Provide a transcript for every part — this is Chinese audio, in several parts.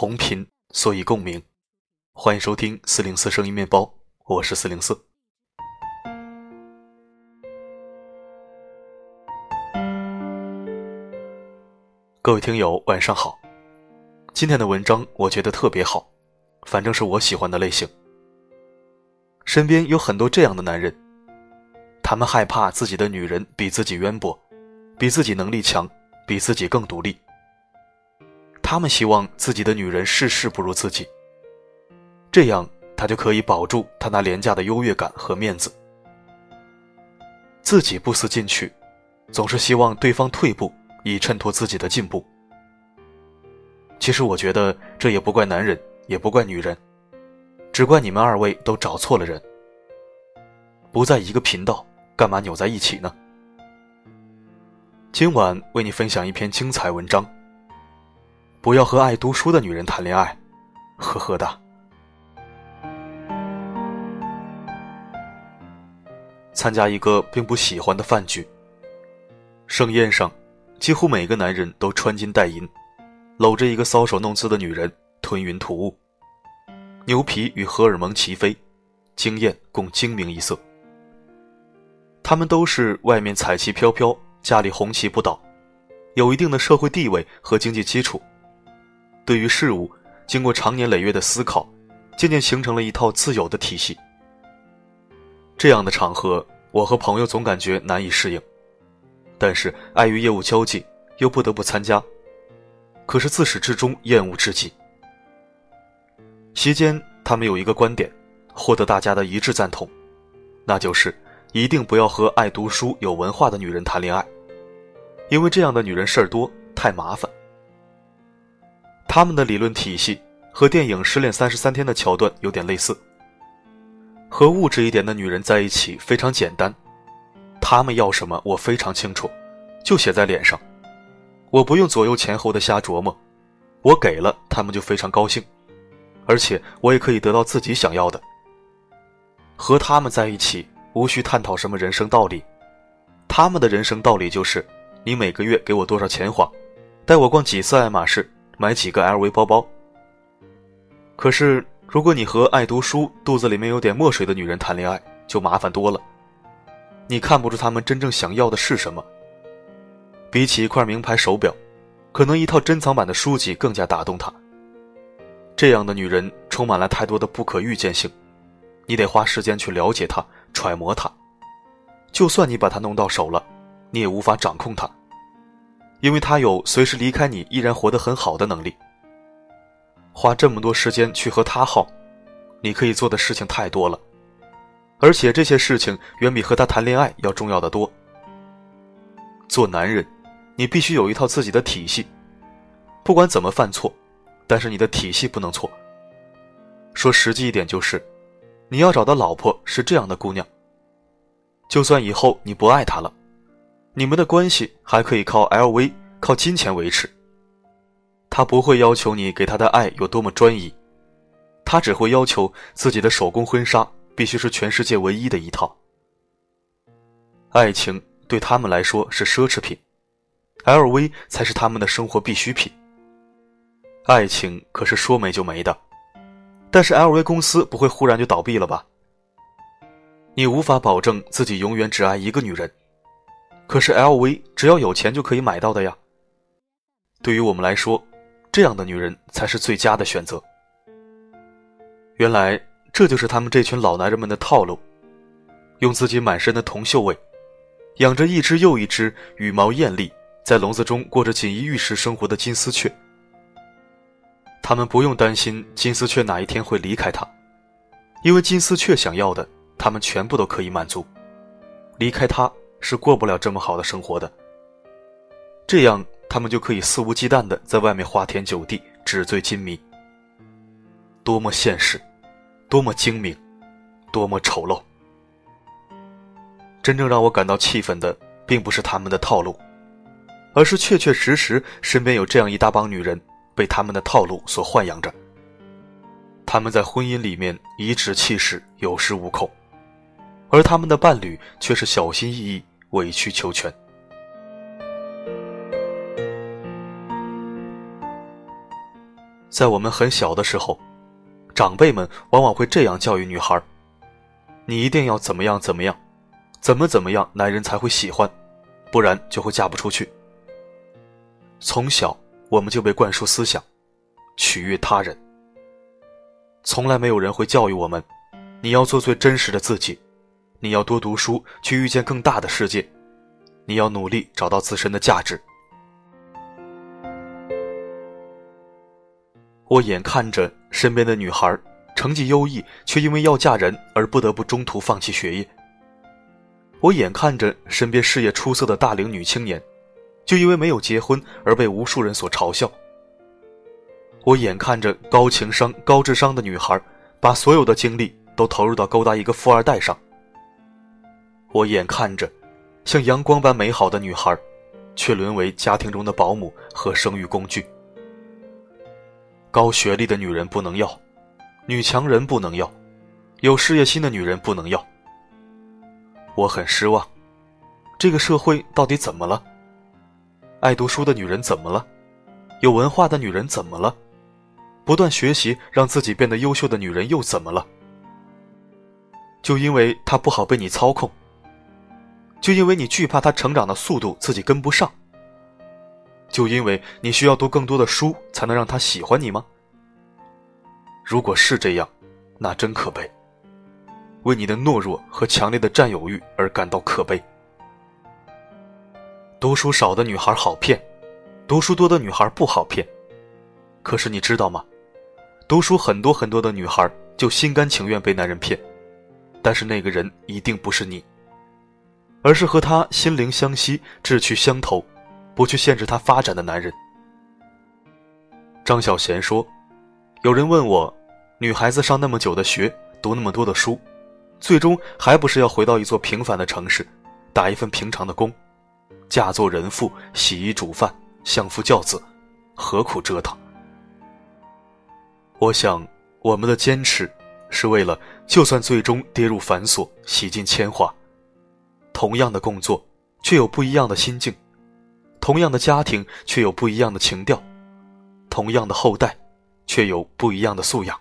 同频，所以共鸣。欢迎收听四零四声音面包，我是四零四。各位听友，晚上好。今天的文章我觉得特别好，反正是我喜欢的类型。身边有很多这样的男人，他们害怕自己的女人比自己渊博，比自己能力强，比自己更独立。他们希望自己的女人事事不如自己，这样他就可以保住他那廉价的优越感和面子。自己不思进取，总是希望对方退步，以衬托自己的进步。其实我觉得这也不怪男人，也不怪女人，只怪你们二位都找错了人。不在一个频道，干嘛扭在一起呢？今晚为你分享一篇精彩文章。不要和爱读书的女人谈恋爱，呵呵的。参加一个并不喜欢的饭局，盛宴上，几乎每个男人都穿金戴银，搂着一个搔首弄姿的女人，吞云吐雾。牛皮与荷尔蒙齐飞，惊艳共精明一色。他们都是外面彩旗飘飘，家里红旗不倒，有一定的社会地位和经济基础。对于事物，经过长年累月的思考，渐渐形成了一套自有的体系。这样的场合，我和朋友总感觉难以适应，但是碍于业务交际，又不得不参加。可是自始至终厌恶至极。席间，他们有一个观点，获得大家的一致赞同，那就是一定不要和爱读书、有文化的女人谈恋爱，因为这样的女人事儿多，太麻烦。他们的理论体系和电影《失恋三十三天》的桥段有点类似。和物质一点的女人在一起非常简单，他们要什么我非常清楚，就写在脸上，我不用左右前后的瞎琢磨，我给了他们就非常高兴，而且我也可以得到自己想要的。和他们在一起无需探讨什么人生道理，他们的人生道理就是：你每个月给我多少钱花，带我逛几次爱马仕。买几个 LV 包包。可是，如果你和爱读书、肚子里面有点墨水的女人谈恋爱，就麻烦多了。你看不出他们真正想要的是什么。比起一块名牌手表，可能一套珍藏版的书籍更加打动他。这样的女人充满了太多的不可预见性，你得花时间去了解她、揣摩她。就算你把她弄到手了，你也无法掌控她。因为他有随时离开你依然活得很好的能力。花这么多时间去和他耗，你可以做的事情太多了，而且这些事情远比和他谈恋爱要重要的多。做男人，你必须有一套自己的体系，不管怎么犯错，但是你的体系不能错。说实际一点就是，你要找的老婆是这样的姑娘。就算以后你不爱她了。你们的关系还可以靠 LV、靠金钱维持。他不会要求你给他的爱有多么专一，他只会要求自己的手工婚纱必须是全世界唯一的一套。爱情对他们来说是奢侈品，LV 才是他们的生活必需品。爱情可是说没就没的，但是 LV 公司不会忽然就倒闭了吧？你无法保证自己永远只爱一个女人。可是 LV 只要有钱就可以买到的呀。对于我们来说，这样的女人才是最佳的选择。原来这就是他们这群老男人们的套路：用自己满身的铜锈味，养着一只又一只羽毛艳丽，在笼子中过着锦衣玉食生活的金丝雀。他们不用担心金丝雀哪一天会离开他，因为金丝雀想要的，他们全部都可以满足。离开他。是过不了这么好的生活的。这样，他们就可以肆无忌惮的在外面花天酒地、纸醉金迷。多么现实，多么精明，多么丑陋。真正让我感到气愤的，并不是他们的套路，而是确确实实身边有这样一大帮女人被他们的套路所豢养着。他们在婚姻里面颐指气使，有恃无恐。而他们的伴侣却是小心翼翼、委曲求全。在我们很小的时候，长辈们往往会这样教育女孩：“你一定要怎么样怎么样，怎么怎么样，男人才会喜欢，不然就会嫁不出去。”从小我们就被灌输思想，取悦他人。从来没有人会教育我们：你要做最真实的自己，你要多读书，去遇见更大的世界，你要努力找到自身的价值。我眼看着身边的女孩成绩优异，却因为要嫁人而不得不中途放弃学业。我眼看着身边事业出色的大龄女青年，就因为没有结婚而被无数人所嘲笑。我眼看着高情商、高智商的女孩，把所有的精力都投入到勾搭一个富二代上。我眼看着像阳光般美好的女孩，却沦为家庭中的保姆和生育工具。高学历的女人不能要，女强人不能要，有事业心的女人不能要。我很失望，这个社会到底怎么了？爱读书的女人怎么了？有文化的女人怎么了？不断学习让自己变得优秀的女人又怎么了？就因为她不好被你操控？就因为你惧怕他成长的速度自己跟不上？就因为你需要读更多的书才能让他喜欢你吗？如果是这样，那真可悲。为你的懦弱和强烈的占有欲而感到可悲。读书少的女孩好骗，读书多的女孩不好骗。可是你知道吗？读书很多很多的女孩就心甘情愿被男人骗，但是那个人一定不是你，而是和他心灵相惜、志趣相投。不去限制他发展的男人。张小娴说：“有人问我，女孩子上那么久的学，读那么多的书，最终还不是要回到一座平凡的城市，打一份平常的工，嫁做人妇，洗衣煮饭，相夫教子，何苦折腾？”我想，我们的坚持，是为了就算最终跌入繁琐，洗尽铅华，同样的工作，却有不一样的心境。同样的家庭，却有不一样的情调；同样的后代，却有不一样的素养。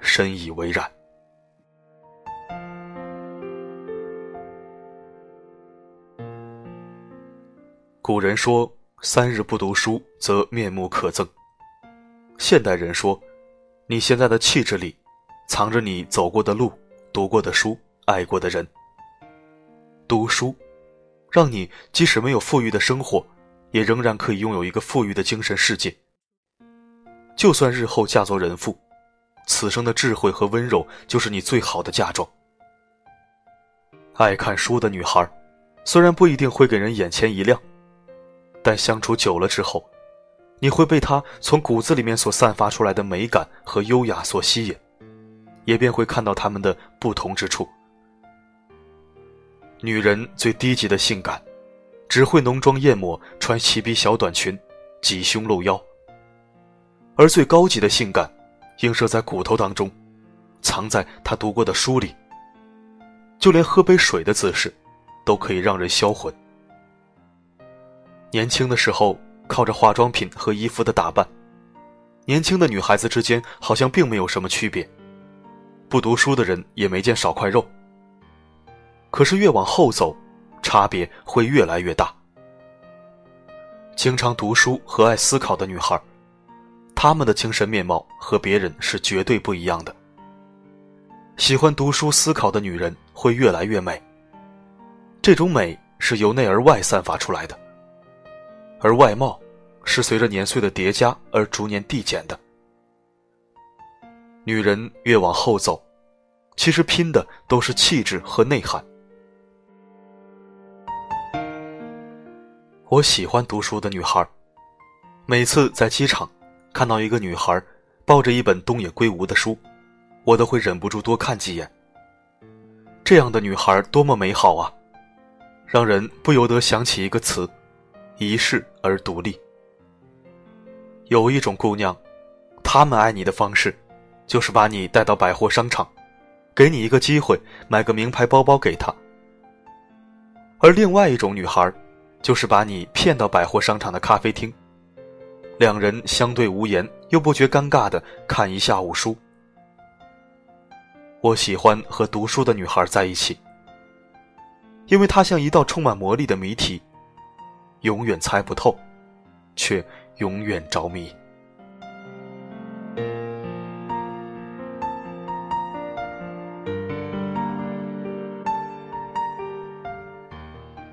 深以为然。古人说：“三日不读书，则面目可憎。”现代人说：“你现在的气质里，藏着你走过的路、读过的书、爱过的人。”读书。让你即使没有富裕的生活，也仍然可以拥有一个富裕的精神世界。就算日后嫁作人妇，此生的智慧和温柔就是你最好的嫁妆。爱看书的女孩，虽然不一定会给人眼前一亮，但相处久了之后，你会被她从骨子里面所散发出来的美感和优雅所吸引，也便会看到他们的不同之处。女人最低级的性感，只会浓妆艳抹，穿齐鼻小短裙，挤胸露腰；而最高级的性感，映射在骨头当中，藏在她读过的书里。就连喝杯水的姿势，都可以让人销魂。年轻的时候靠着化妆品和衣服的打扮，年轻的女孩子之间好像并没有什么区别，不读书的人也没见少块肉。可是越往后走，差别会越来越大。经常读书和爱思考的女孩，她们的精神面貌和别人是绝对不一样的。喜欢读书思考的女人会越来越美。这种美是由内而外散发出来的，而外貌是随着年岁的叠加而逐年递减的。女人越往后走，其实拼的都是气质和内涵。我喜欢读书的女孩，每次在机场看到一个女孩抱着一本东野圭吾的书，我都会忍不住多看几眼。这样的女孩多么美好啊，让人不由得想起一个词：一世而独立。有一种姑娘，她们爱你的方式，就是把你带到百货商场，给你一个机会买个名牌包包给她；而另外一种女孩。就是把你骗到百货商场的咖啡厅，两人相对无言，又不觉尴尬的看一下午书。我喜欢和读书的女孩在一起，因为她像一道充满魔力的谜题，永远猜不透，却永远着迷。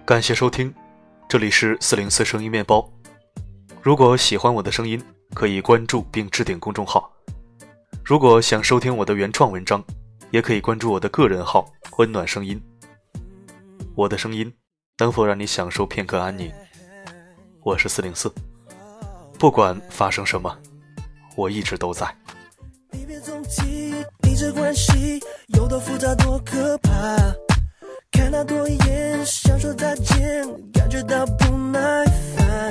感谢收听，这里是四零四声音面包。如果喜欢我的声音，可以关注并置顶公众号。如果想收听我的原创文章，也可以关注我的个人号“温暖声音”。我的声音能否让你享受片刻安宁？我是四零四，不管发生什么，我一直都在。你别总急，你这关系有多复杂，多可怕看他多一眼，想说再见，感觉到不耐烦。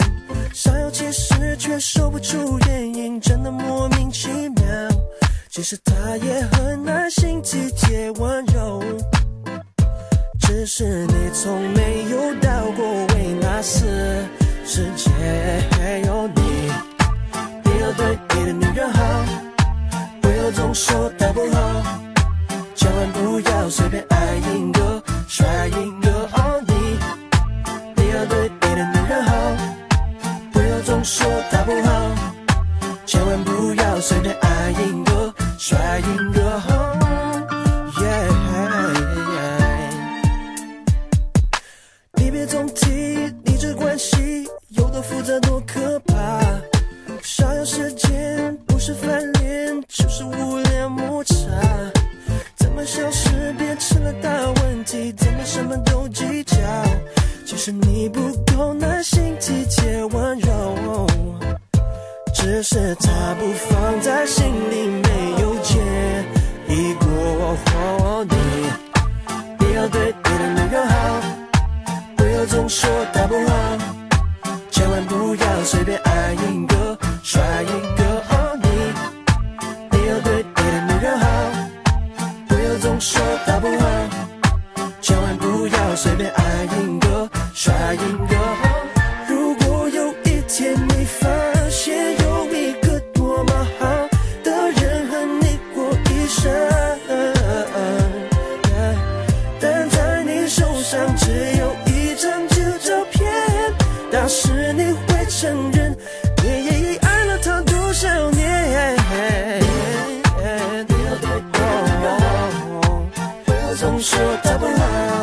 想要解释，却说不出原因，真的莫名其妙。其实他也很耐心、体贴、温柔，只是你从没有到过维纳斯。世界还有你，不要对你的女人好，不要总说她不好，千万不要随便爱一个。Try ingo on me，，你要对你的女人好，不要总说她不好，千万不要随便是他不放在心里，没有介意过。你不要对你的女人好，不要总说她不好，千万不要随便爱一个帅一个。你你要对别的女人好，不要总说他不好，千万不要随便爱一个帅一个。总说到不了